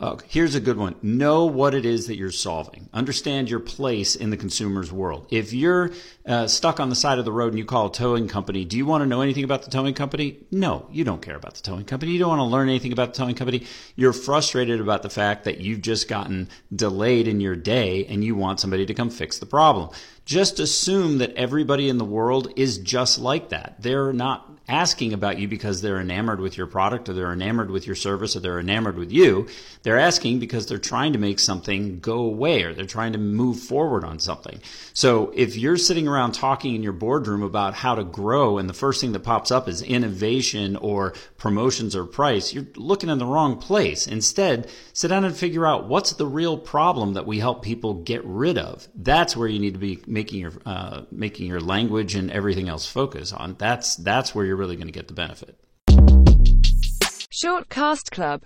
Uh, here's a good one. Know what it is that you're solving. Understand your place in the consumer's world. If you're uh, stuck on the side of the road and you call a towing company, do you want to know anything about the towing company? No, you don't care about the towing company. You don't want to learn anything about the towing company. You're frustrated about the fact that you've just gotten delayed in your day and you want somebody to come fix the problem. Just assume that everybody in the world is just like that. They're not asking about you because they're enamored with your product or they're enamored with your service or they're enamored with you. They're asking because they're trying to make something go away or they're trying to move forward on something. So if you're sitting around talking in your boardroom about how to grow and the first thing that pops up is innovation or promotions or price, you're looking in the wrong place. Instead, sit down and figure out what's the real problem that we help people get rid of. That's where you need to be making your uh, making your language and everything else focus on. That's that's where you're really going to get the benefit. Shortcast Club